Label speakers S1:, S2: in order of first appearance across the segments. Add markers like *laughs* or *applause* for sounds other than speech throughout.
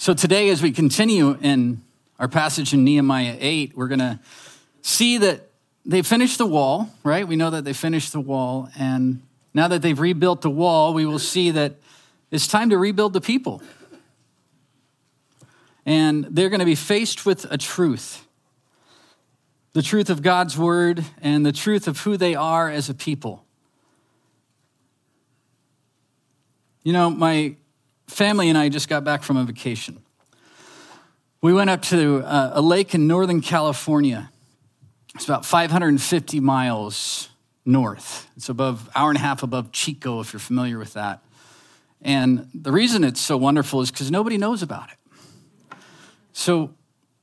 S1: So today, as we continue in our passage in Nehemiah 8, we're going to see that they finished the wall, right? We know that they finished the wall. And now that they've rebuilt the wall, we will see that it's time to rebuild the people. And they're going to be faced with a truth the truth of God's word and the truth of who they are as a people. You know, my family and I just got back from a vacation. We went up to uh, a lake in Northern California. It's about 550 miles north. It's above hour and a half above Chico, if you're familiar with that. And the reason it's so wonderful is because nobody knows about it. So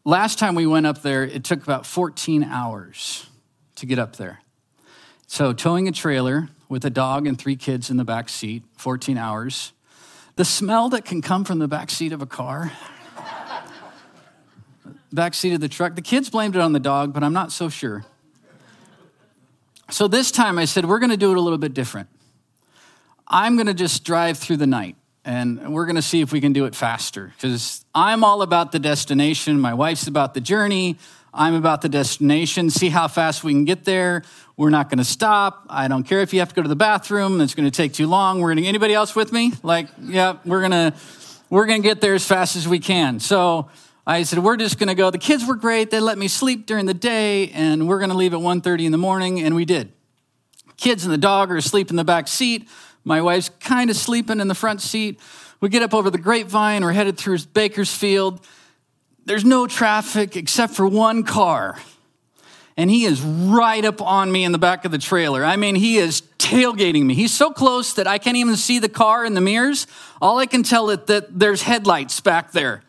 S1: last time we went up there, it took about 14 hours to get up there. So towing a trailer with a dog and three kids in the back seat, 14 hours. The smell that can come from the back seat of a car, back seat of the truck. The kids blamed it on the dog, but I'm not so sure. So this time I said, we're going to do it a little bit different. I'm going to just drive through the night and we're going to see if we can do it faster because I'm all about the destination. My wife's about the journey. I'm about the destination. See how fast we can get there. We're not going to stop. I don't care if you have to go to the bathroom. It's going to take too long. We're going to, anybody else with me? Like, yeah, we're going to, we're going to get there as fast as we can. So I said, we're just going to go. The kids were great. They let me sleep during the day and we're going to leave at 1.30 in the morning. And we did. Kids and the dog are asleep in the back seat. My wife's kind of sleeping in the front seat. We get up over the grapevine. We're headed through Bakersfield. There's no traffic except for one car and he is right up on me in the back of the trailer. I mean, he is tailgating me. He's so close that I can't even see the car in the mirrors. All I can tell is that there's headlights back there.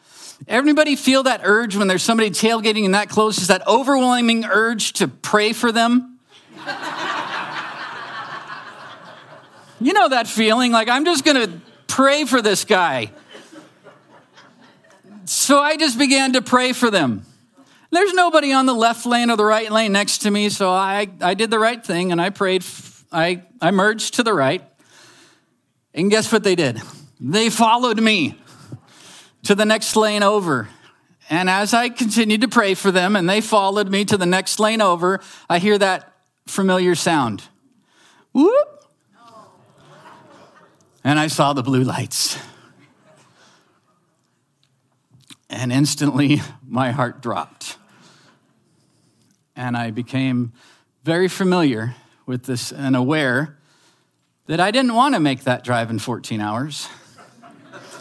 S1: Everybody feel that urge when there's somebody tailgating in that close? Is that overwhelming urge to pray for them? you know that feeling, like I'm just gonna pray for this guy. So I just began to pray for them. There's nobody on the left lane or the right lane next to me, so I, I did the right thing and I prayed. I, I merged to the right. And guess what they did? They followed me to the next lane over. And as I continued to pray for them and they followed me to the next lane over, I hear that familiar sound. Whoop. And I saw the blue lights. And instantly, *laughs* my heart dropped. And I became very familiar with this and aware that I didn't want to make that drive in 14 hours,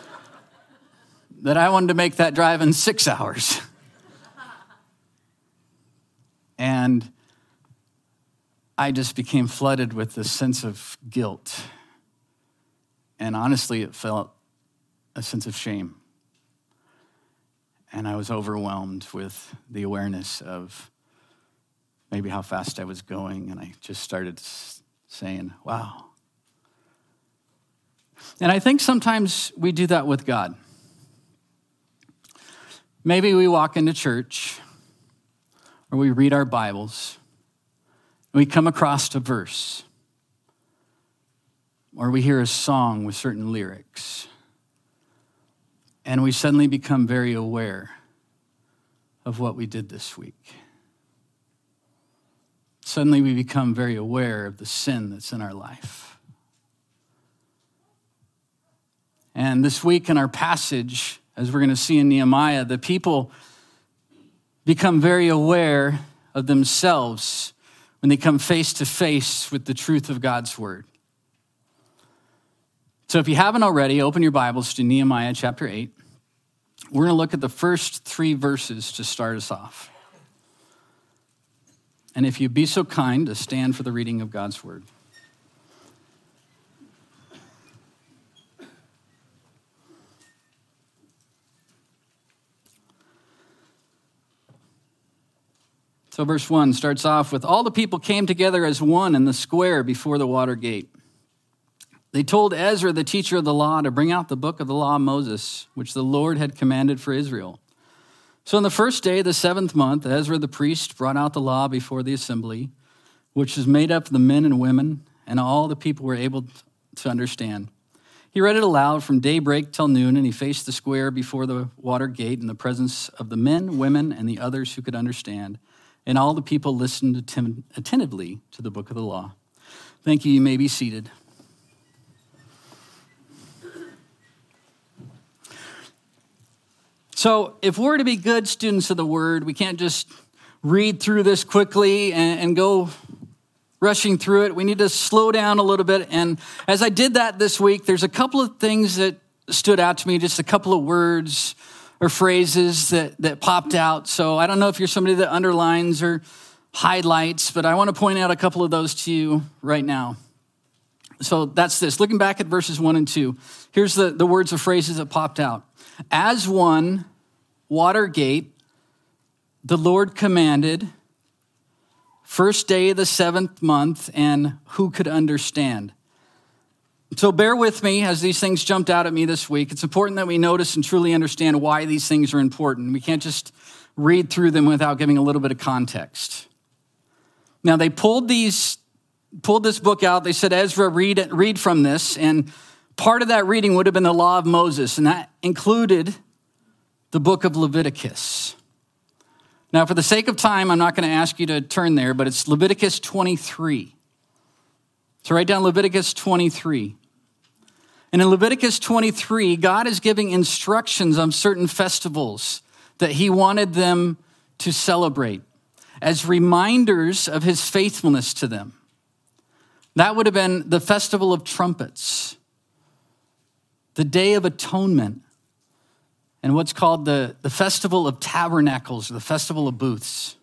S1: *laughs* that I wanted to make that drive in six hours. *laughs* And I just became flooded with this sense of guilt. And honestly, it felt a sense of shame and I was overwhelmed with the awareness of maybe how fast I was going, and I just started saying, wow. And I think sometimes we do that with God. Maybe we walk into church or we read our Bibles and we come across a verse or we hear a song with certain lyrics and we suddenly become very aware of what we did this week. Suddenly we become very aware of the sin that's in our life. And this week in our passage, as we're going to see in Nehemiah, the people become very aware of themselves when they come face to face with the truth of God's word. So if you haven't already, open your Bibles to Nehemiah chapter 8. We're going to look at the first three verses to start us off. And if you'd be so kind to stand for the reading of God's word. So, verse 1 starts off with All the people came together as one in the square before the water gate. They told Ezra, the teacher of the law, to bring out the book of the law of Moses, which the Lord had commanded for Israel. So on the first day, of the seventh month, Ezra the priest brought out the law before the assembly, which was made up of the men and women, and all the people were able to understand. He read it aloud from daybreak till noon, and he faced the square before the water gate in the presence of the men, women, and the others who could understand. And all the people listened attentively to the book of the law. Thank you. You may be seated. So, if we're to be good students of the word, we can't just read through this quickly and, and go rushing through it. We need to slow down a little bit. And as I did that this week, there's a couple of things that stood out to me, just a couple of words or phrases that, that popped out. So I don't know if you're somebody that underlines or highlights, but I want to point out a couple of those to you right now. So that's this. Looking back at verses one and two, here's the, the words or phrases that popped out. As one, Watergate, the Lord commanded, first day of the seventh month, and who could understand? So bear with me as these things jumped out at me this week. It's important that we notice and truly understand why these things are important. We can't just read through them without giving a little bit of context. Now they pulled these pulled this book out. They said, Ezra, read, read from this. And part of that reading would have been the law of Moses, and that included the book of Leviticus. Now, for the sake of time, I'm not going to ask you to turn there, but it's Leviticus 23. So write down Leviticus 23. And in Leviticus 23, God is giving instructions on certain festivals that he wanted them to celebrate as reminders of his faithfulness to them. That would have been the Festival of Trumpets, the Day of Atonement, and what's called the, the Festival of Tabernacles, or the Festival of Booths.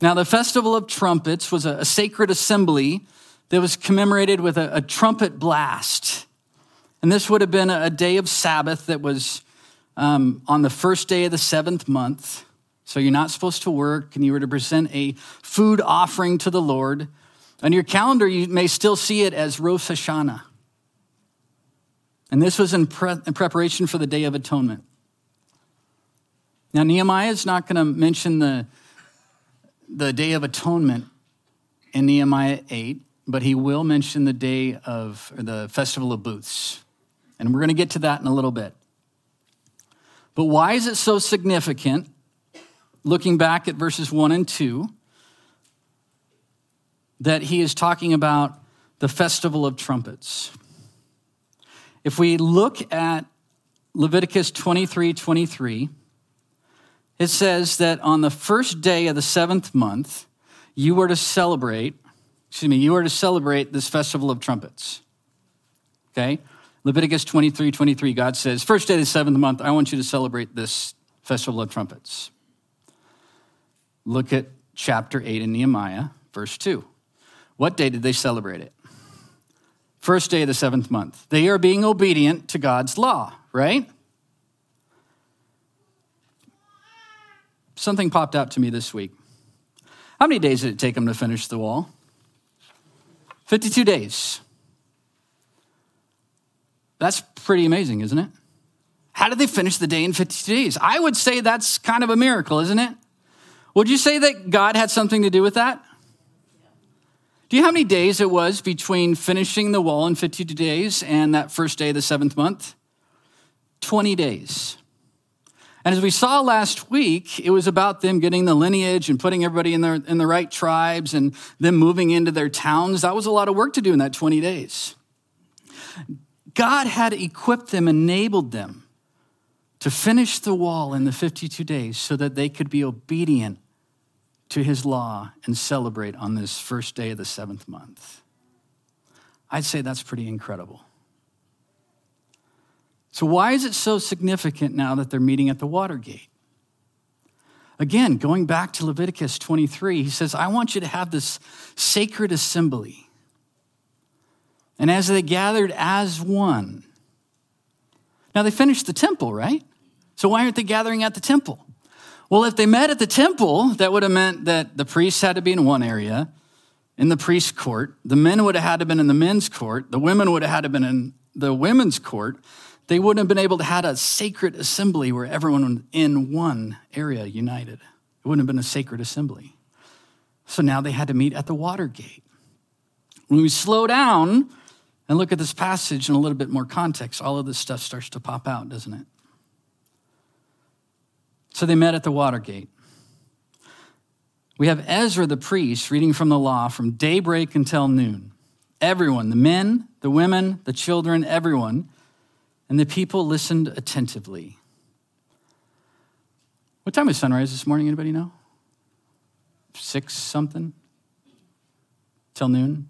S1: Now, the Festival of Trumpets was a, a sacred assembly that was commemorated with a, a, trumpet blast. And this would have been a, a day of Sabbath that was um, on the first day of the seventh month. So you're not supposed to work, and you were to present a food offering to the Lord. On your calendar, you may still see it as Rosh Hashanah. And this was in, pre- in preparation for the Day of Atonement. Now, Nehemiah is not going to mention the, the Day of Atonement in Nehemiah 8, but he will mention the Day of the Festival of Booths. And we're going to get to that in a little bit. But why is it so significant, looking back at verses 1 and 2, that he is talking about the Festival of Trumpets? If we look at Leviticus 23 23, it says that on the first day of the seventh month, you were to celebrate, excuse me, you were to celebrate this festival of trumpets. Okay? Leviticus 23 23, God says, First day of the seventh month, I want you to celebrate this festival of trumpets. Look at chapter 8 in Nehemiah, verse 2. What day did they celebrate it? First day of the seventh month. They are being obedient to God's law, right? Something popped out to me this week. How many days did it take them to finish the wall? 52 days. That's pretty amazing, isn't it? How did they finish the day in 52 days? I would say that's kind of a miracle, isn't it? Would you say that God had something to do with that? Do you know how many days it was between finishing the wall in 52 days and that first day of the seventh month? 20 days. And as we saw last week, it was about them getting the lineage and putting everybody in, their, in the right tribes and them moving into their towns. That was a lot of work to do in that 20 days. God had equipped them, enabled them to finish the wall in the 52 days so that they could be obedient to his law and celebrate on this first day of the seventh month. I'd say that's pretty incredible. So, why is it so significant now that they're meeting at the Watergate? Again, going back to Leviticus 23, he says, I want you to have this sacred assembly. And as they gathered as one, now they finished the temple, right? So, why aren't they gathering at the temple? Well, if they met at the temple, that would have meant that the priests had to be in one area, in the priest's court. The men would have had to been in the men's court. The women would have had to been in the women's court. They wouldn't have been able to have a sacred assembly where everyone was in one area united. It wouldn't have been a sacred assembly. So now they had to meet at the Watergate. When we slow down and look at this passage in a little bit more context, all of this stuff starts to pop out, doesn't it? So they met at the Watergate. We have Ezra the priest reading from the law from daybreak until noon. Everyone, the men, the women, the children, everyone, and the people listened attentively. What time is sunrise this morning? Anybody know? Six something? Till noon?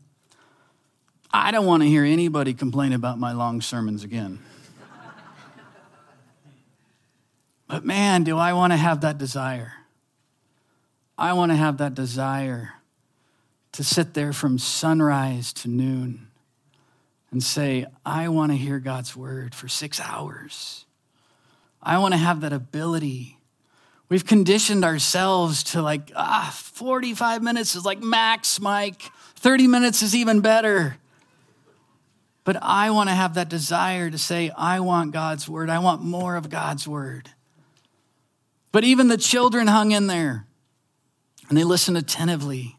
S1: I don't want to hear anybody complain about my long sermons again. But man, do I want to have that desire. I want to have that desire to sit there from sunrise to noon and say, I want to hear God's word for six hours. I want to have that ability. We've conditioned ourselves to like, ah, 45 minutes is like max, Mike. 30 minutes is even better. But I want to have that desire to say, I want God's word. I want more of God's word. But even the children hung in there and they listened attentively.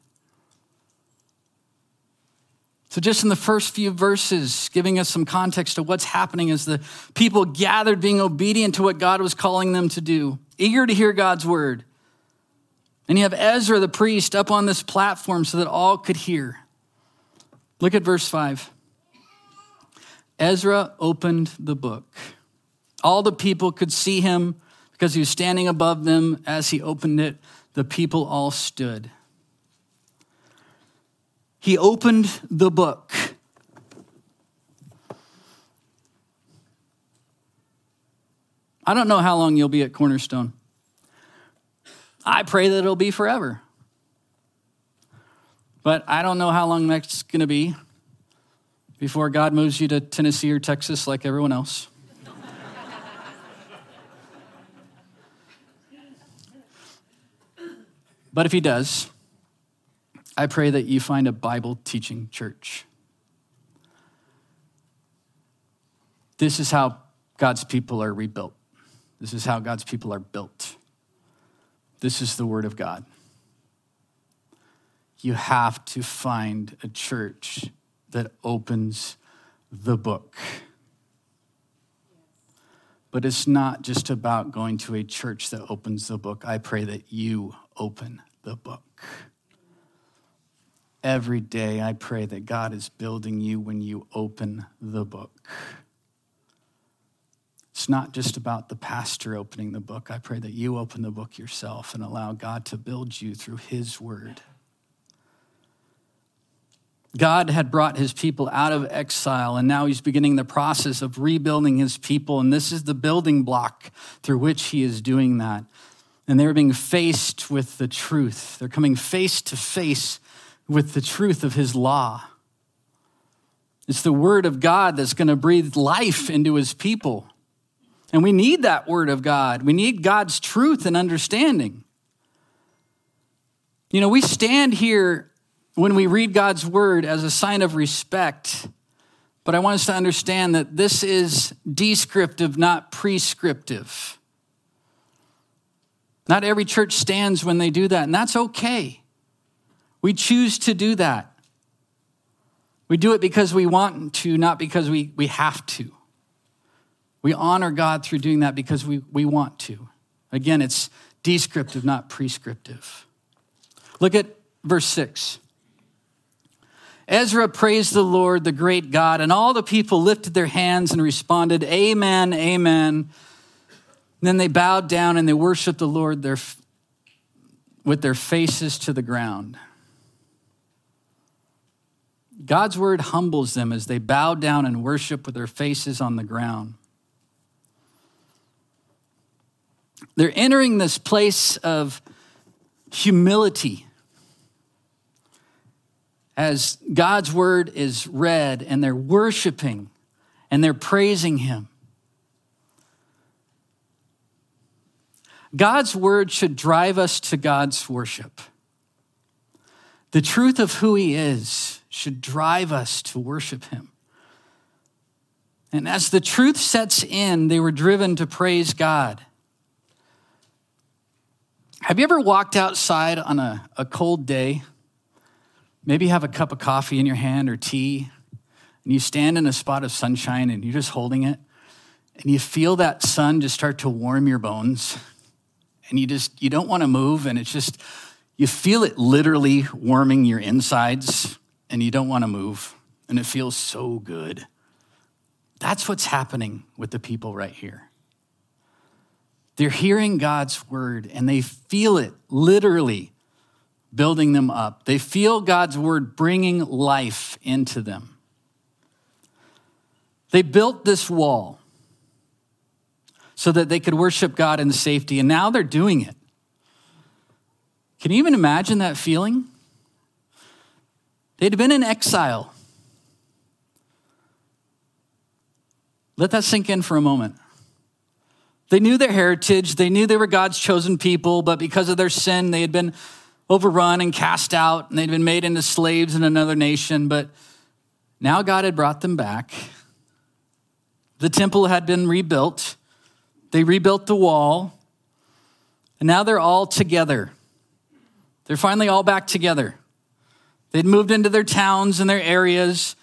S1: So, just in the first few verses, giving us some context to what's happening as the people gathered, being obedient to what God was calling them to do, eager to hear God's word. And you have Ezra the priest up on this platform so that all could hear. Look at verse 5. Ezra opened the book. All the people could see him because he was standing above them as he opened it. The people all stood. He opened the book. I don't know how long you'll be at Cornerstone. I pray that it'll be forever. But I don't know how long that's going to be before God moves you to Tennessee or Texas like everyone else. But if He does, I pray that you find a Bible teaching church. This is how God's people are rebuilt. This is how God's people are built. This is the Word of God. You have to find a church that opens the book. But it's not just about going to a church that opens the book. I pray that you open the book. Every day, I pray that God is building you when you open the book. It's not just about the pastor opening the book. I pray that you open the book yourself and allow God to build you through his word. God had brought his people out of exile, and now he's beginning the process of rebuilding his people. And this is the building block through which he is doing that. And they're being faced with the truth. They're coming face to face with the truth of his law. It's the word of God that's going to breathe life into his people. And we need that word of God. We need God's truth and understanding. You know, we stand here when we read God's word as a sign of respect. But I want us to understand that this is descriptive, not prescriptive. Not every church stands when they do that, and that's okay. We choose to do that. We do it because we want to, not because we, we have to. We honor God through doing that because we, we want to. Again, it's descriptive, not prescriptive. Look at verse 6. Ezra praised the Lord, the great God, and all the people lifted their hands and responded, Amen, Amen. Then they bowed down and they worshiped the Lord their, with their faces to the ground. God's word humbles them as they bow down and worship with their faces on the ground. They're entering this place of humility as God's word is read and they're worshiping and they're praising Him. God's word should drive us to God's worship. The truth of who He is should drive us to worship Him. And as the truth sets in, they were driven to praise God. Have you ever walked outside on a, a cold day? Maybe have a cup of coffee in your hand or tea, and you stand in a spot of sunshine and you're just holding it and you feel that sun just start to warm your bones and you just you don't want to move and it's just you feel it literally warming your insides and you don't want to move and it feels so good. That's what's happening with the people right here. They're hearing God's word and they feel it literally building them up. They feel God's word bringing life into them. They built this wall so that they could worship God in safety, and now they're doing it. Can you even imagine that feeling? They'd been in exile. Let that sink in for a moment. They knew their heritage, they knew they were God's chosen people, but because of their sin, they had been overrun and cast out, and they'd been made into slaves in another nation. But now God had brought them back. The temple had been rebuilt, they rebuilt the wall, and now they're all together. They're finally all back together. They'd moved into their towns and their areas,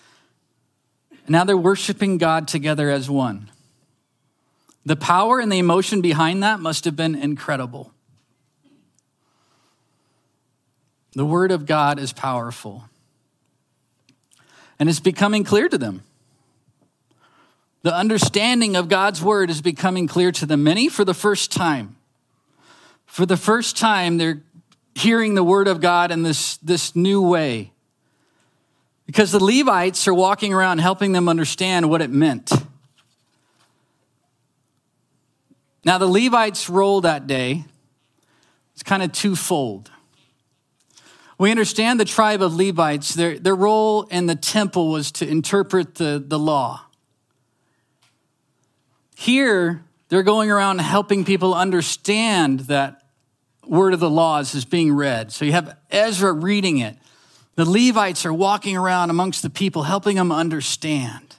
S1: and now they're worshiping God together as one. The power and the emotion behind that must have been incredible. The Word of God is powerful. And it's becoming clear to them. The understanding of God's Word is becoming clear to them. Many for the first time. For the first time, they're hearing the Word of God in this, this new way. Because the Levites are walking around helping them understand what it meant. Now, the Levites' role that day is kind of twofold. We understand the tribe of Levites, their, their role in the temple was to interpret the, the law. Here, they're going around helping people understand that word of the laws is being read. So you have Ezra reading it. The Levites are walking around amongst the people, helping them understand.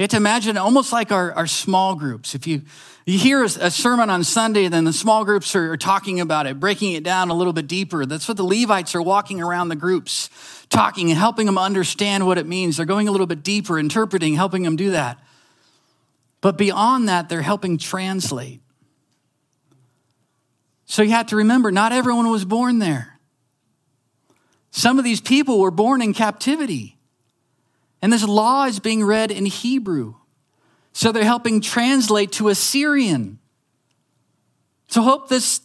S1: You have to imagine almost like our, our small groups. If you you hear a, sermon on Sunday, then the small groups are, talking about it, breaking it down a little bit deeper. That's what the Levites are walking around the groups, talking and helping them understand what it means. They're going a little bit deeper, interpreting, helping them do that. But beyond that, they're helping translate. So you have to remember, not everyone was born there. Some of these people were born in captivity. And this law is being read in Hebrew. So they're helping translate to Assyrian. So hope this,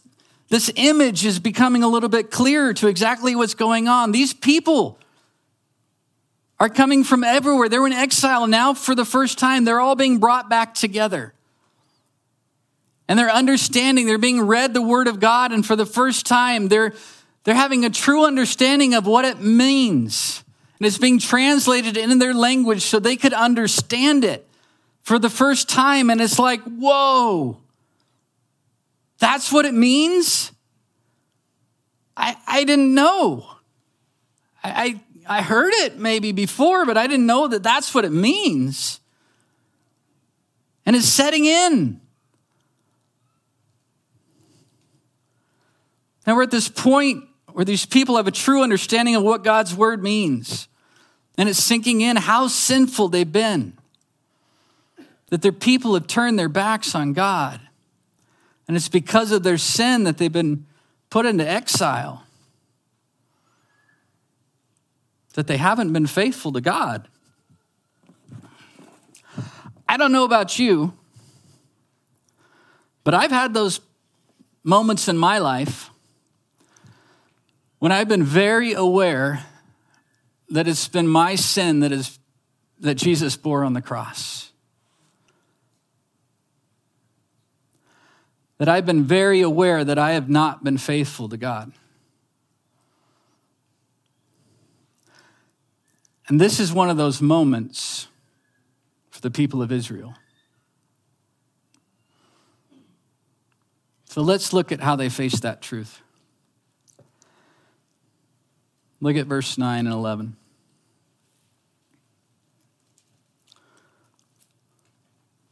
S1: this image is becoming a little bit clearer to exactly what's going on. These people are coming from everywhere. They were in exile. Now, for the first time, they're all being brought back together. And they're understanding, they're being read the word of God, and for the first time, they're, they're having a true understanding of what it means. And it's being translated into their language so they could understand it for the first time, and it's like, whoa, that's what it means? I, I didn't know. I, I, I heard it maybe before, but I didn't know that that's what it means. And it's setting in. And we're at this point where these people have a true understanding of what God's word means. And it's sinking in how sinful they've been that their people have turned their backs on God. And it's because of their sin that they've been put into exile, that they haven't been faithful to God. I don't know about you, but I've had those moments in my life when I've been very aware that it's been my sin that is that Jesus bore on the cross. that I've been very aware that I have not been faithful to God. And this is one of those moments for the people of Israel. So let's look at how they faced that truth. Look at verse 9 and 11.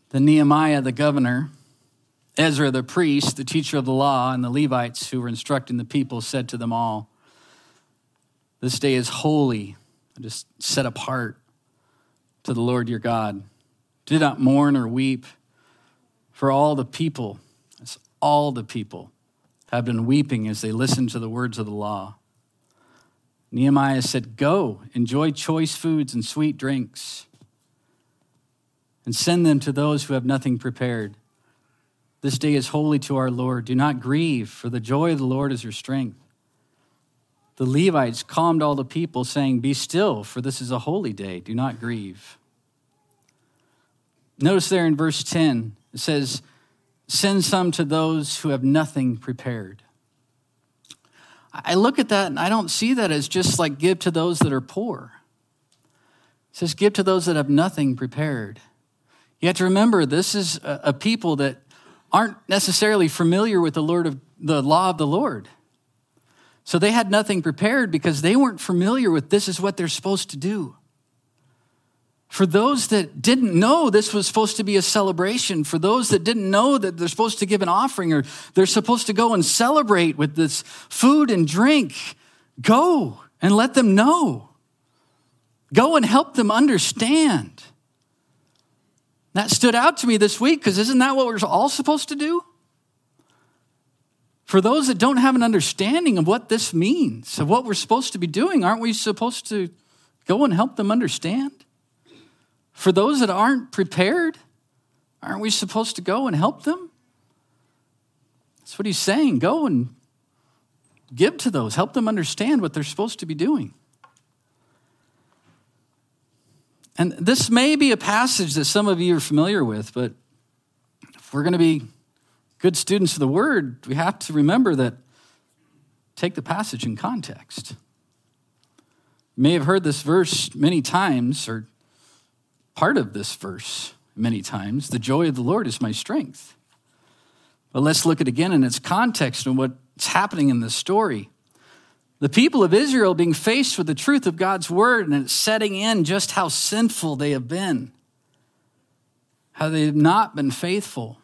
S1: The Nehemiah, the governor, Ezra the priest, the teacher of the law, and the Levites who were instructing the people said to them all, This day is holy, just set apart to the Lord your God. Do not mourn or weep, for all the people, all the people, have been weeping as they listen to the words of the law. Nehemiah said, Go, enjoy choice foods and sweet drinks, and send them to those who have nothing prepared. This day is holy to our Lord. Do not grieve, for the joy of the Lord is your strength. The Levites calmed all the people, saying, Be still, for this is a holy day. Do not grieve. Notice there in verse 10, it says, Send some to those who have nothing prepared. I look at that and I don't see that as just like give to those that are poor. It says, Give to those that have nothing prepared. You have to remember, this is a people that aren't necessarily familiar with the Lord of the law of the Lord. So they had nothing prepared because they weren't familiar with this is what they're supposed to do. For those that didn't know this was supposed to be a celebration, for those that didn't know that they're supposed to give an offering or they're supposed to go and celebrate with this food and drink, go and let them know. Go and help them understand. That stood out to me this week because isn't that what we're all supposed to do? For those that don't have an understanding of what this means, of what we're supposed to be doing, aren't we supposed to go and help them understand? For those that aren't prepared, aren't we supposed to go and help them? That's what he's saying. Go and give to those, help them understand what they're supposed to be doing. And this may be a passage that some of you are familiar with, but if we're going to be good students of the word, we have to remember that take the passage in context. You may have heard this verse many times, or part of this verse many times. The joy of the Lord is my strength. But let's look at it again in its context and what's happening in this story. The people of Israel being faced with the truth of God's word and it's setting in just how sinful they have been, how they have not been faithful.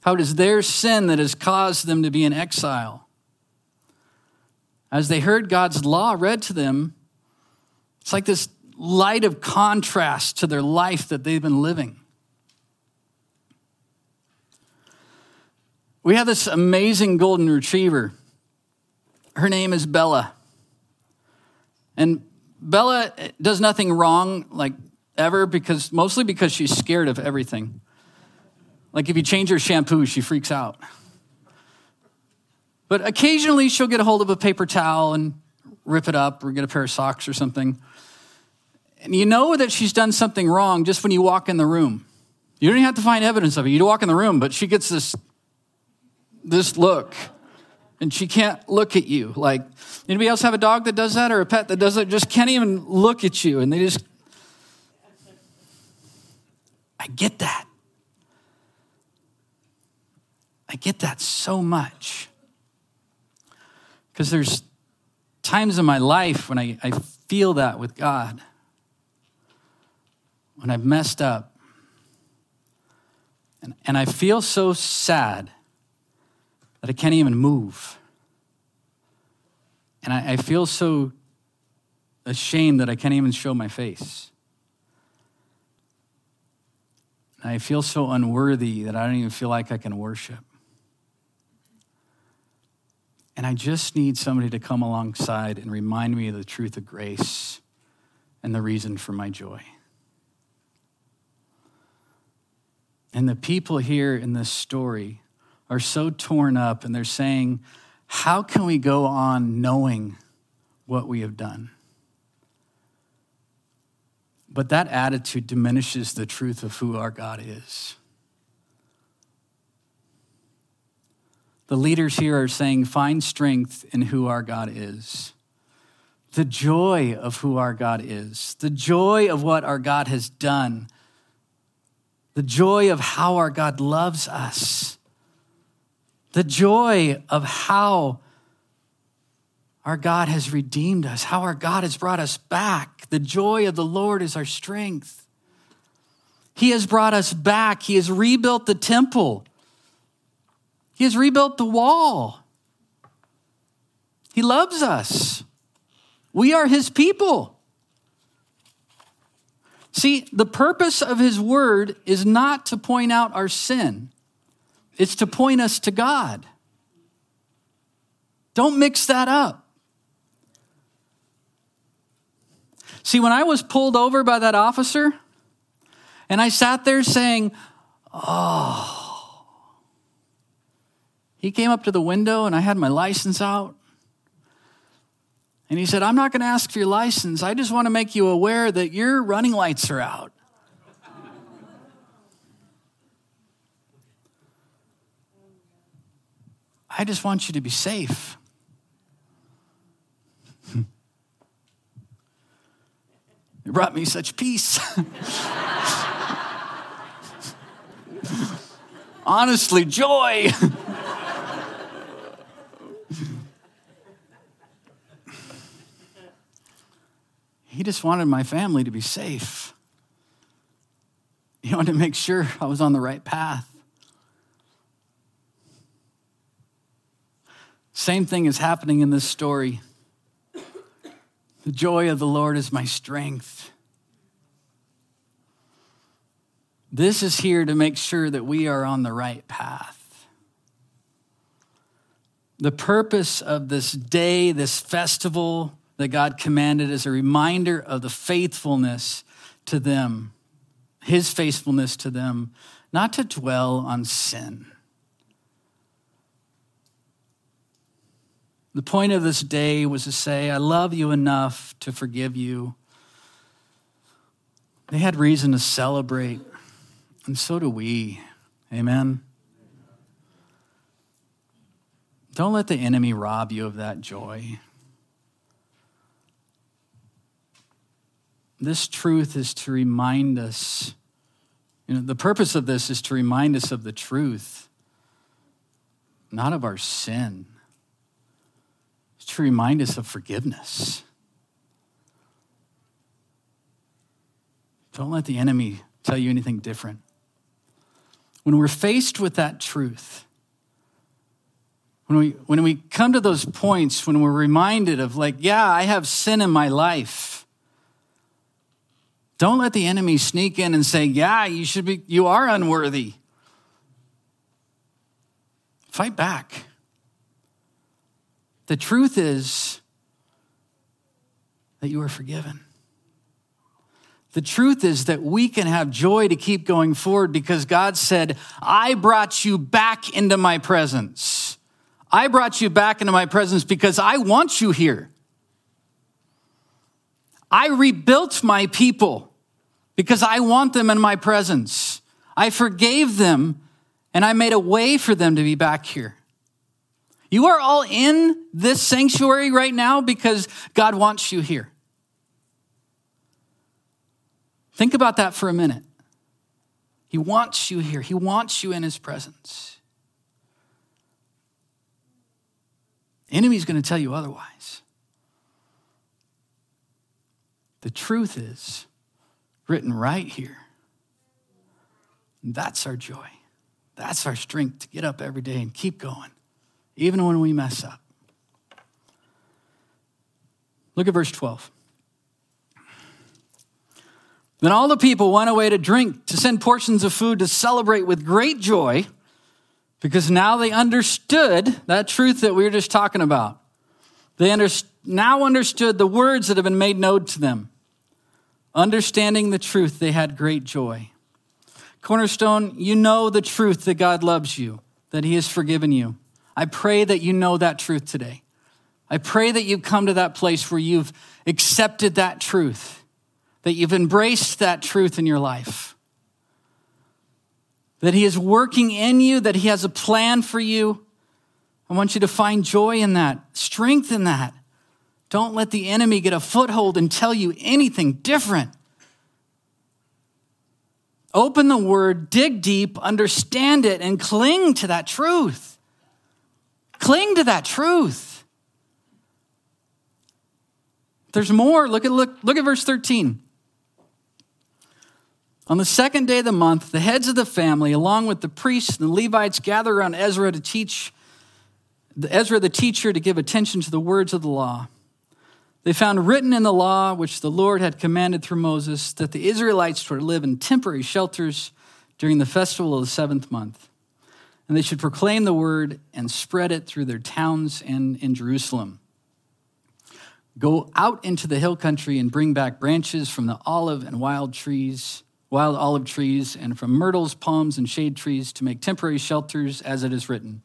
S1: How it is their sin that has caused them to be in exile. As they heard God's law read to them, it's like this light of contrast to their life that they've been living. We have this amazing golden retriever. Her name is Bella. And Bella does nothing wrong, like ever, because mostly because she's scared of everything. Like if you change her shampoo, she freaks out. But occasionally she'll get a hold of a paper towel and rip it up or get a pair of socks or something. And you know that she's done something wrong just when you walk in the room. You don't even have to find evidence of it. You walk in the room, but she gets this, this look and she can't look at you. Like, anybody else have a dog that does that or a pet that does it? Just can't even look at you and they just, I get that. I get that so much. Because there's times in my life when I, I feel that with God, when I've messed up. And, and I feel so sad that I can't even move. And I, I feel so ashamed that I can't even show my face. And I feel so unworthy that I don't even feel like I can worship. And I just need somebody to come alongside and remind me of the truth of grace and the reason for my joy. And the people here in this story are so torn up and they're saying, How can we go on knowing what we have done? But that attitude diminishes the truth of who our God is. The leaders here are saying, find strength in who our God is. The joy of who our God is, the joy of what our God has done, the joy of how our God loves us, the joy of how our God has redeemed us, how our God has brought us back. The joy of the Lord is our strength. He has brought us back, He has rebuilt the temple. He has rebuilt the wall. He loves us. We are his people. See, the purpose of his word is not to point out our sin, it's to point us to God. Don't mix that up. See, when I was pulled over by that officer, and I sat there saying, Oh, he came up to the window and I had my license out. And he said, I'm not going to ask for your license. I just want to make you aware that your running lights are out. I just want you to be safe. *laughs* it brought me such peace. *laughs* Honestly, joy. *laughs* He just wanted my family to be safe. He wanted to make sure I was on the right path. Same thing is happening in this story. The joy of the Lord is my strength. This is here to make sure that we are on the right path. The purpose of this day, this festival, that God commanded as a reminder of the faithfulness to them, his faithfulness to them, not to dwell on sin. The point of this day was to say, I love you enough to forgive you. They had reason to celebrate, and so do we. Amen. Don't let the enemy rob you of that joy. This truth is to remind us. You know, the purpose of this is to remind us of the truth, not of our sin. It's to remind us of forgiveness. Don't let the enemy tell you anything different. When we're faced with that truth, when we, when we come to those points, when we're reminded of, like, yeah, I have sin in my life don't let the enemy sneak in and say, "Yeah, you should be you are unworthy." Fight back. The truth is that you are forgiven. The truth is that we can have joy to keep going forward because God said, I brought you back into my presence. I brought you back into my presence because I want you here. I rebuilt my people because I want them in my presence. I forgave them and I made a way for them to be back here. You are all in this sanctuary right now because God wants you here. Think about that for a minute. He wants you here, He wants you in His presence. enemy's going to tell you otherwise. The truth is, written right here. And That's our joy. That's our strength to get up every day and keep going, even when we mess up. Look at verse 12. Then all the people went away to drink, to send portions of food, to celebrate with great joy, because now they understood that truth that we were just talking about. They under, now understood the words that have been made known to them. Understanding the truth, they had great joy. Cornerstone, you know the truth that God loves you, that He has forgiven you. I pray that you know that truth today. I pray that you come to that place where you've accepted that truth, that you've embraced that truth in your life, that He is working in you, that He has a plan for you. I want you to find joy in that, strength in that. Don't let the enemy get a foothold and tell you anything different. Open the word, dig deep, understand it, and cling to that truth. Cling to that truth. There's more. Look at, look, look at verse 13. On the second day of the month, the heads of the family, along with the priests and the Levites, gather around Ezra to teach, Ezra the teacher to give attention to the words of the law. They found written in the law, which the Lord had commanded through Moses, that the Israelites were to live in temporary shelters during the festival of the seventh month. And they should proclaim the word and spread it through their towns and in Jerusalem. Go out into the hill country and bring back branches from the olive and wild trees, wild olive trees, and from myrtles, palms, and shade trees to make temporary shelters, as it is written.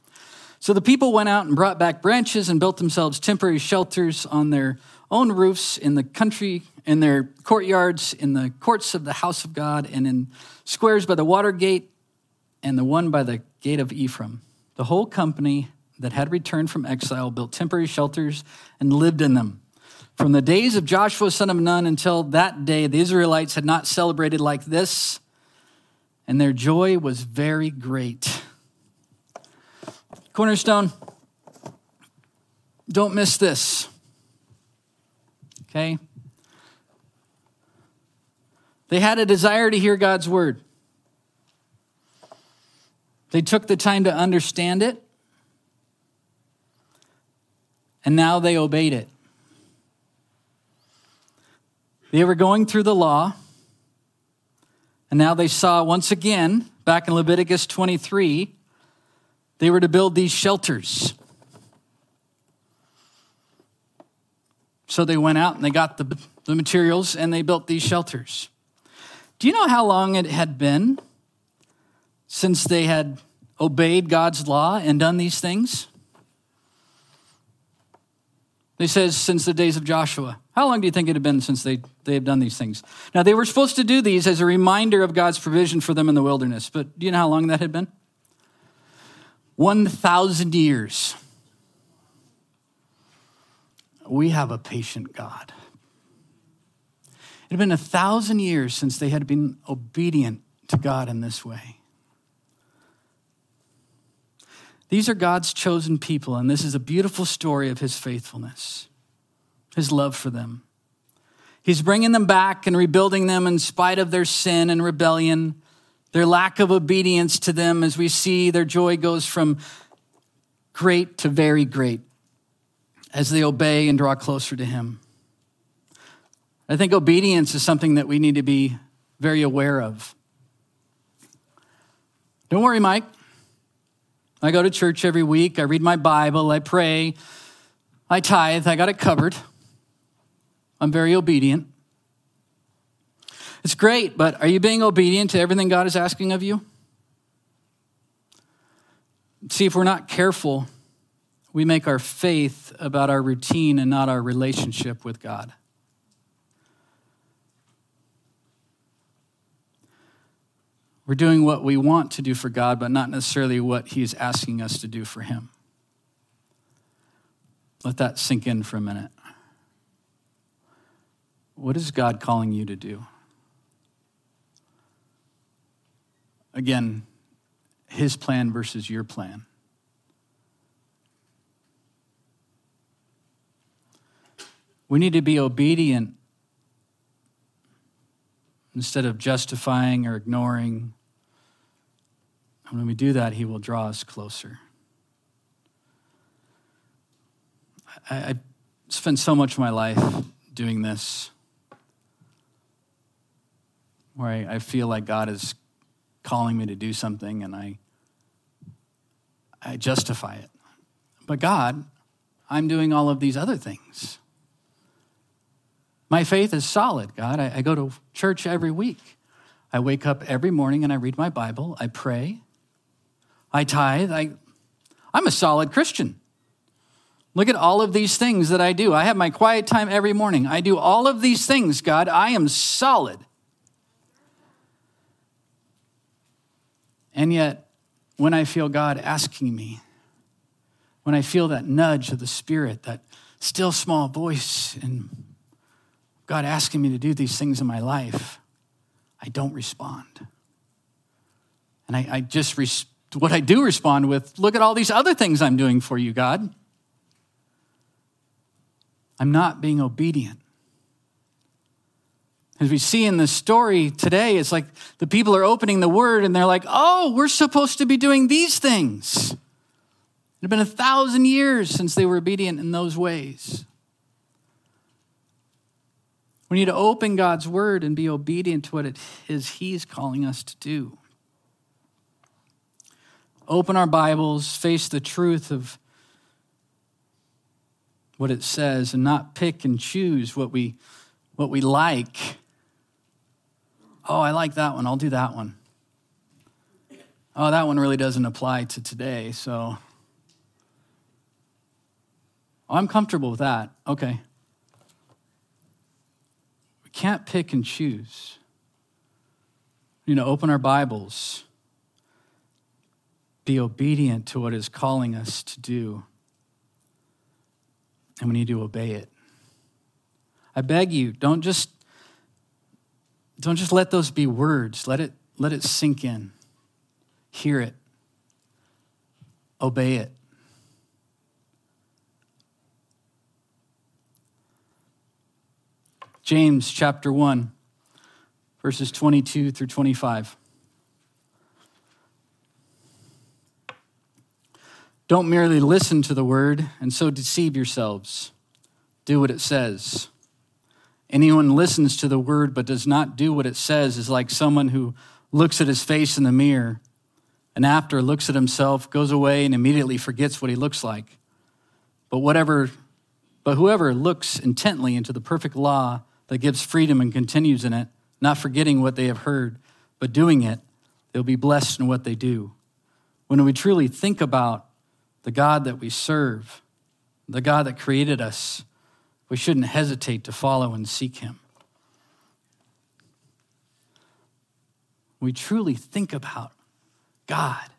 S1: So the people went out and brought back branches and built themselves temporary shelters on their own roofs in the country, in their courtyards, in the courts of the house of God, and in squares by the water gate and the one by the gate of Ephraim. The whole company that had returned from exile built temporary shelters and lived in them. From the days of Joshua, son of Nun, until that day, the Israelites had not celebrated like this, and their joy was very great. Cornerstone, don't miss this. Okay? They had a desire to hear God's word. They took the time to understand it, and now they obeyed it. They were going through the law, and now they saw once again, back in Leviticus 23, they were to build these shelters. So they went out and they got the, the materials and they built these shelters. Do you know how long it had been since they had obeyed God's law and done these things? They says since the days of Joshua. How long do you think it had been since they, they had done these things? Now, they were supposed to do these as a reminder of God's provision for them in the wilderness, but do you know how long that had been? 1,000 years we have a patient God. It had been a thousand years since they had been obedient to God in this way. These are God's chosen people, and this is a beautiful story of his faithfulness, his love for them. He's bringing them back and rebuilding them in spite of their sin and rebellion, their lack of obedience to them, as we see their joy goes from great to very great as they obey and draw closer to Him. I think obedience is something that we need to be very aware of. Don't worry, Mike. I go to church every week. I read my Bible. I pray. I tithe. I got it covered. I'm very obedient. It's great, but are you being obedient to everything God is asking of you? See, if we're not careful, we make our faith about our routine and not our relationship with God. We're doing what we want to do for God, but not necessarily what He's asking us to do for Him. Let that sink in for a minute. What is God calling you to do? Again, His plan versus your plan. We need to be obedient instead of justifying or ignoring. And when we do that, He will draw us closer. I, I spent so much of my life doing this, where I, I feel like God is calling me to do something and I, I justify it. But God, I'm doing all of these other things. My faith is solid, God. I, I, go to church every week. I wake up every morning and I read my Bible. I pray. I tithe. I, I'm a solid Christian. Look at all of these things that I do. I have my quiet time every morning. I do all of these things, God. I am solid. And yet, when I feel God asking me, when I feel that nudge of the Spirit, that still small voice in God asking me to do these things in my life, I don't respond. And I, I just, res- what I do respond with, look at all these other things I'm doing for you, God. I'm not being obedient. As we see in the story today, it's like the people are opening the word and they're like, oh, we're supposed to be doing these things. It had been a thousand years since they were obedient in those ways. We need to open God's word and be obedient to what it is He's calling us to do. Open our Bibles, face the truth of what it says, and not pick and choose what we, what we like. Oh, I like that one. I'll do that one. Oh, that one really doesn't apply to today, so oh, I'm comfortable with that. Okay can't pick and choose. You know, open our Bibles, be obedient to what is calling us to do, and we need to obey it. I beg you, don't just don't just let those be words. Let it let it sink in. Hear it. Obey it. James chapter 1, verses 22 through 25. Don't merely listen to the word and so deceive yourselves. Do what it says. Anyone listens to the word but does not do what it says is like someone who looks at his face in the mirror and after looks at himself, goes away and immediately forgets what he looks like. But whatever but whoever looks intently into the perfect law that gives freedom and continues in it, not forgetting what they have heard, but doing it, they'll be blessed in what they do. When we truly think about the God that we serve, the God that created us, we shouldn't hesitate to follow and seek him. We truly think about God,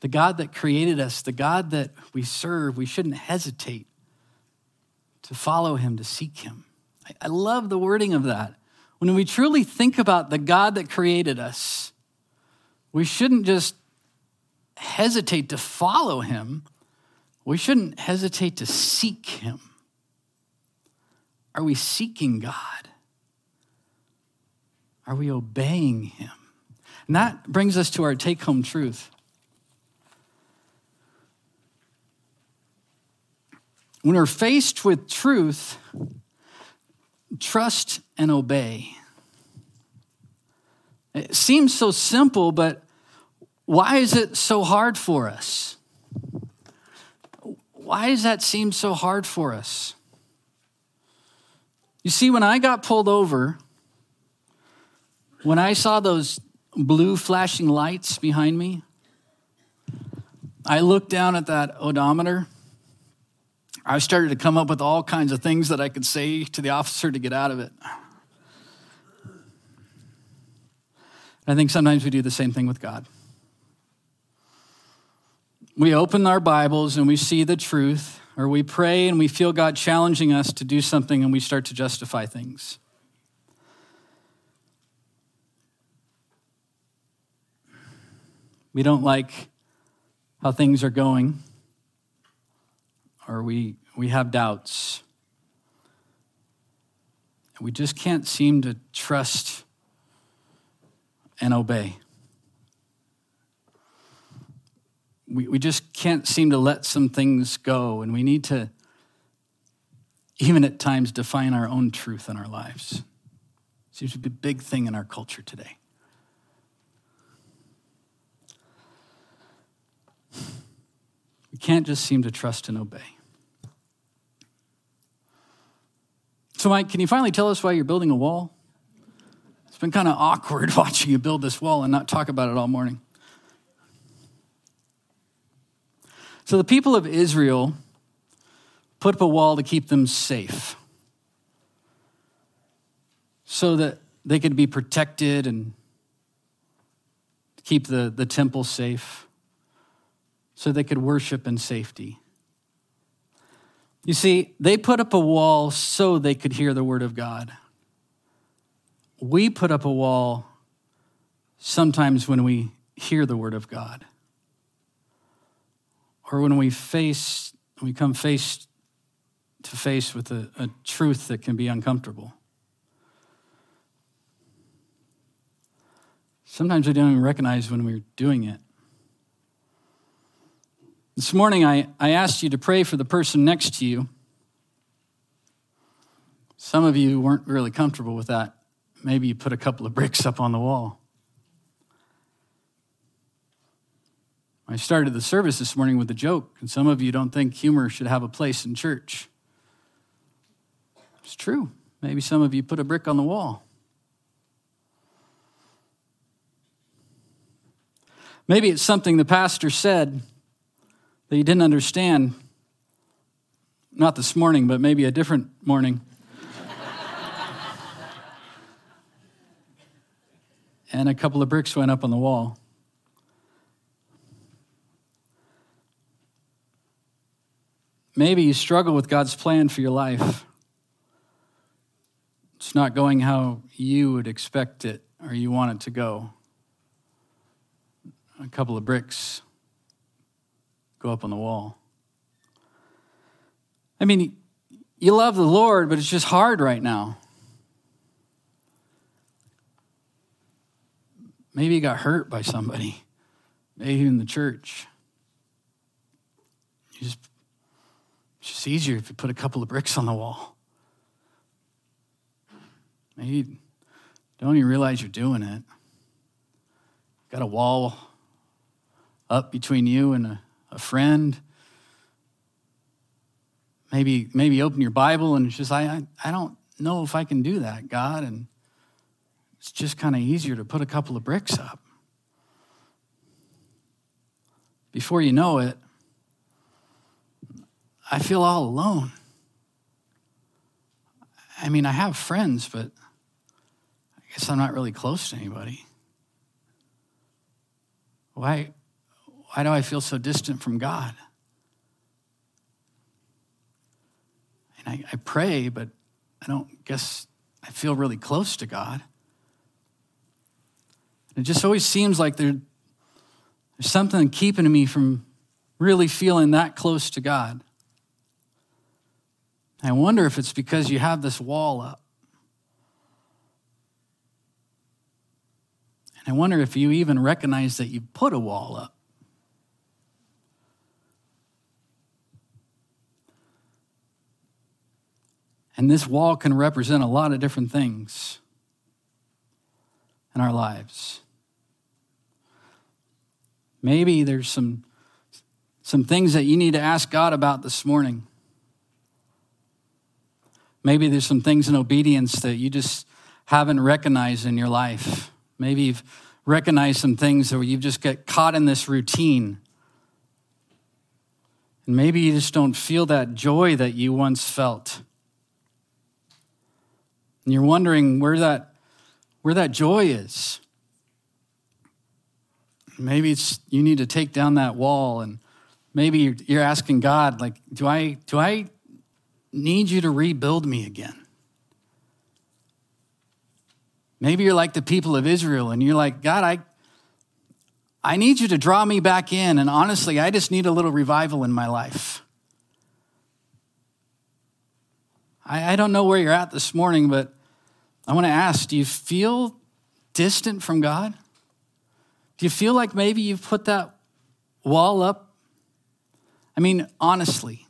S1: the God that created us, the God that we serve, we shouldn't hesitate to follow him, to seek him. I love the wording of that. When we truly think about the God that created us, we shouldn't just hesitate to follow him, we shouldn't hesitate to seek him. Are we seeking God? Are we obeying him? And that brings us to our take home truth. When we're faced with truth, trust and obey. It seems so simple, but why is it so hard for us? Why does that seem so hard for us? You see, when I got pulled over, when I saw those blue flashing lights behind me, I looked down at that odometer I started to come up with all kinds of things that I could say to the officer to get out of it. I think sometimes we do the same thing with God. We open our Bibles and we see the truth, or we pray and we feel God challenging us to do something and we start to justify things. We don't like how things are going or we, we have doubts. We just can't seem to trust and obey. We, we just can't seem to let some things go, and we need to, even at times, define our own truth in our lives. Seems to be a big thing in our culture today. We can't just seem to trust and obey. So, Mike, can you finally tell us why you're building a wall? It's been kind of awkward *laughs* watching you build this wall and not talk about it all morning. So, the people of Israel put up a wall to keep them safe so that they could be protected and keep the, the temple safe, so they could worship in safety. You see, they put up a wall so they could hear the word of God. We put up a wall sometimes when we hear the word of God or when we face we come face to face with a, a truth that can be uncomfortable. Sometimes we don't even recognize when we're doing it. This morning, I, I asked you to pray for the person next to you Some of you weren't really comfortable with that. Maybe you put a couple of bricks up on the wall. I started the service this morning with a joke, and some of you don't think humor should have a place in church. It's true. Maybe some of you put a brick on the wall. Maybe it's something the pastor said that you didn't understand. Not this morning, but maybe a different morning. *laughs* and a couple of bricks went up on the wall. Maybe you struggle with God's plan for your life. It's not going how you would expect it or you want it to go. A couple of bricks go up on the wall. I mean, you love the Lord, but it's just hard right now. Maybe you got hurt by somebody, maybe in the church. You just it's just easier if you put a couple of bricks on the wall. Maybe don't even realize you're doing it. Got a wall up between you and a, a friend. Maybe, maybe open your Bible and it's just, I, I, I don't know if I can do that, God. And it's just kind of easier to put a couple of bricks up. Before you know it, I feel all alone. I mean, I have friends, but I guess I'm not really close to anybody. Why, why do I feel so distant from God? And I, I pray, but I don't guess I feel really close to God. It just always seems like there, there's something keeping me from really feeling that close to God. I wonder if it's because you have this wall up. And I wonder if you even recognize that you put a wall up. And this wall can represent a lot of different things in our lives. Maybe there's some, some things that you need to ask God about this morning. Maybe there's some things in obedience that you just haven't recognized in your life. Maybe you've recognized some things where you just get caught in this routine. And maybe you just don't feel that joy that you once felt. And you're wondering where that, where that joy is. Maybe it's you need to take down that wall and maybe you're, you're asking God, like, do I, do I need you to rebuild me again. Maybe you're like the people of Israel and you're like, God, I, I need you to draw me back in. And honestly, I just need a little revival in my life. I, I don't know where you're at this morning, but I want to ask do you feel distant from God? Do you feel like maybe you've put that wall up? I mean, honestly.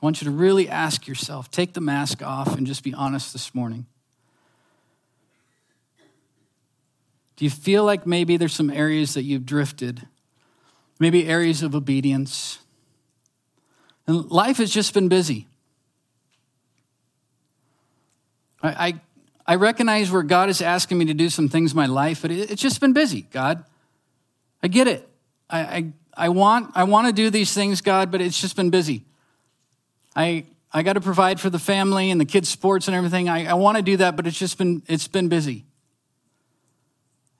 S1: I want you to really ask yourself, take the mask off and just be honest this morning. Do you feel like maybe there's some areas that you've drifted? Maybe areas of obedience? And life has just been busy. I, I, I recognize where God is asking me to do some things in my life, but it's just been busy, God. I get it. I, I, I want, I want to do these things, God, but it's just been busy. I, I got to provide for the family and the kids' sports and everything. I, I want to do that, but it's just been, it's been busy.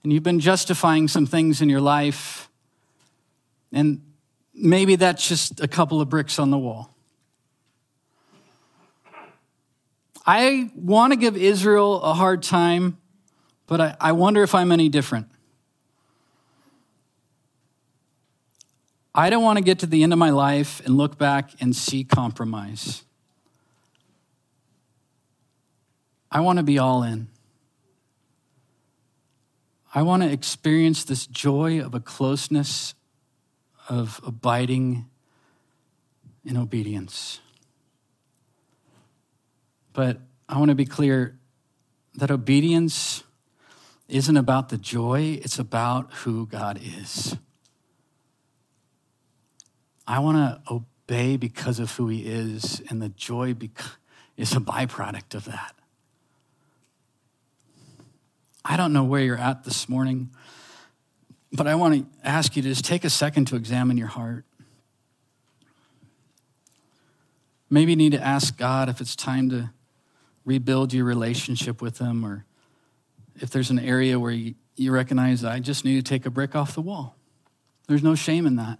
S1: And you've been justifying some things in your life. And maybe that's just a couple of bricks on the wall. I want to give Israel a hard time, but I, I wonder if I'm any different. I don't want to get to the end of my life and look back and see compromise. I want to be all in. I want to experience this joy of a closeness of abiding in obedience. But I want to be clear that obedience isn't about the joy, it's about who God is. I want to obey because of who He is, and the joy is a byproduct of that. I don't know where you're at this morning, but I want to ask you to just take a second to examine your heart. Maybe you need to ask God if it's time to rebuild your relationship with them, or if there's an area where you, you recognize, I just need to take a brick off the wall. There's no shame in that.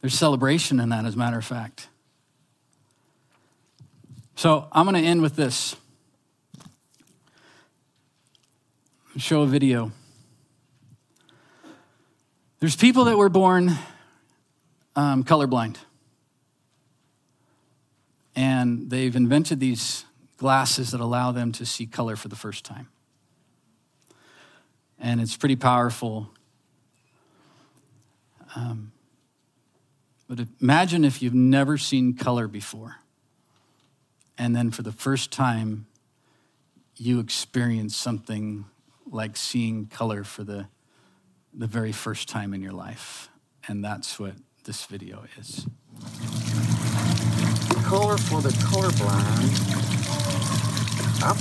S1: There's celebration in that, as a matter of fact. So I'm going to end with this. Show a video. There's people that were born um, colorblind and they've invented these glasses that allow them to see color for the first time. And it's pretty powerful. Um, but imagine if you've never seen color before, and then for the first time, you experience something like seeing color for the, the very first time in your life. And that's what this video is
S2: color for the colorblind. I'm,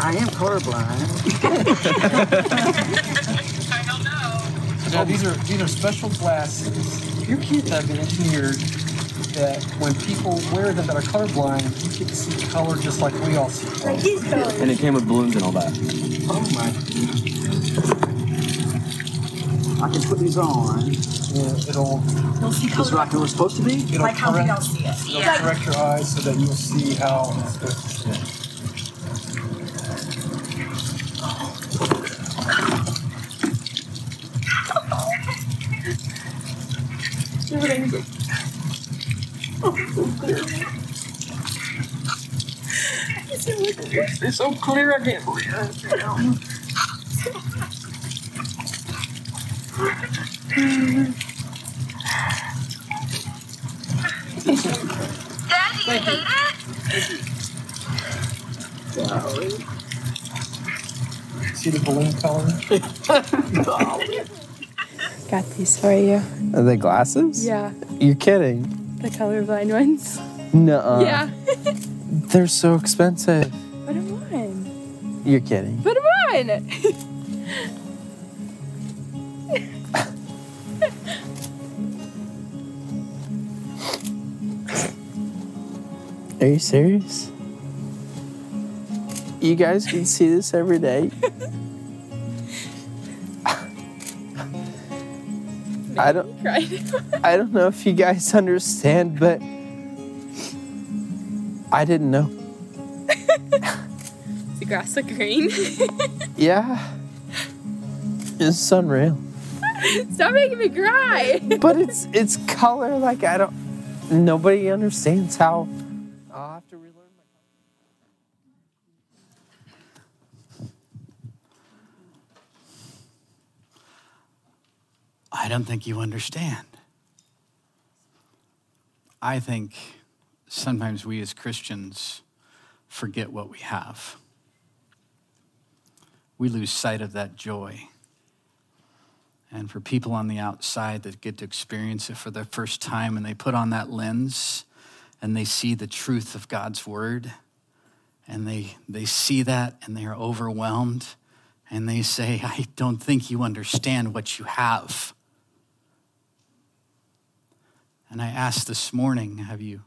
S2: I am colorblind. *laughs*
S3: I don't know. Now these are these are special glasses. Your kids have been engineered that when people wear them that are colorblind, you can see color just like we all see. Like these
S4: colors. And it came with balloons and all that.
S2: Oh my. I can put these on.
S3: Yeah, it'll.
S2: You'll see color. like it was supposed to be.
S3: It'll
S2: like
S3: correct, how we don't see it. It'll yeah. correct your eyes so that you'll see how it's
S2: It's so clear, I can't believe it.
S5: Daddy, you hate it?
S3: Sorry. See the balloon color? *laughs*
S6: Got these for you.
S4: Are they glasses?
S6: Yeah.
S4: You're kidding.
S6: The colorblind ones.
S4: No.
S6: Yeah. *laughs*
S4: They're so expensive.
S6: Put them on.
S4: You're kidding.
S6: Put them on.
S4: Are you serious? You guys can see this every day. I don't I don't know if you guys understand, but I didn't know.
S6: The grass look green? *laughs*
S4: yeah. It's unreal.
S6: Stop making me cry.
S4: but it's it's color like I don't nobody understands how I'll have to relearn my. Color.
S1: I don't think you understand. I think sometimes we as Christians forget what we have. We lose sight of that joy. And for people on the outside that get to experience it for the first time and they put on that lens and they see the truth of God's word and they, they see that and they are overwhelmed and they say, I don't think you understand what you have. And I asked this morning, have you,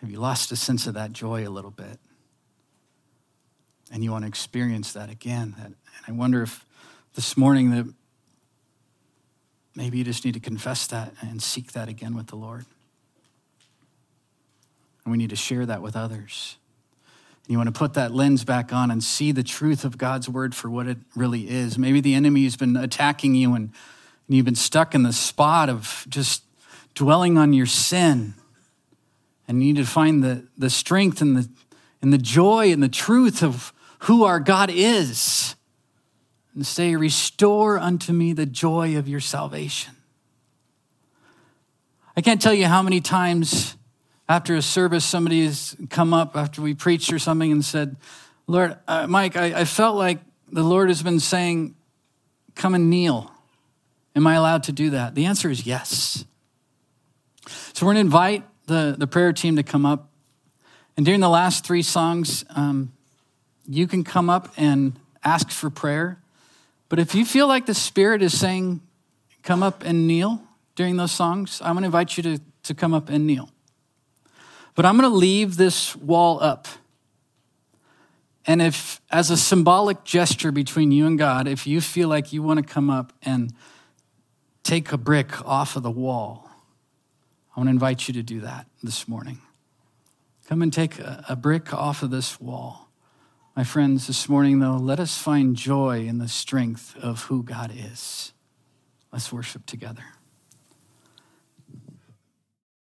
S1: have you lost a sense of that joy a little bit? And you want to experience that again. and I wonder if this morning that maybe you just need to confess that and seek that again with the Lord. And we need to share that with others. And you want to put that lens back on and see the truth of God's word for what it really is. Maybe the enemy has been attacking you and, and you've been stuck in the spot of just dwelling on your sin. And you need to find the, the strength and the, and the joy and the truth of who our God is. And say, Restore unto me the joy of your salvation. I can't tell you how many times After a service, somebody has come up after we preached or something and said, Lord, uh, Mike, I, I felt like the Lord has been saying, come and kneel. Am I allowed to do that? The answer is yes. So we're going to invite the, the prayer team to come up. And during the last three songs, um, you can come up and ask for prayer. But if you feel like the Spirit is saying, come up and kneel during those songs, I'm going to invite you to, to come up and kneel. But I'm going to leave this wall up. And if, as a symbolic gesture between you and God, if you feel like you want to come up and take a brick off of the wall, I want to invite you to do that this morning. Come and take a, a brick off of this wall. My friends, this morning, though, let us find joy in the strength of who God is. Let's worship together.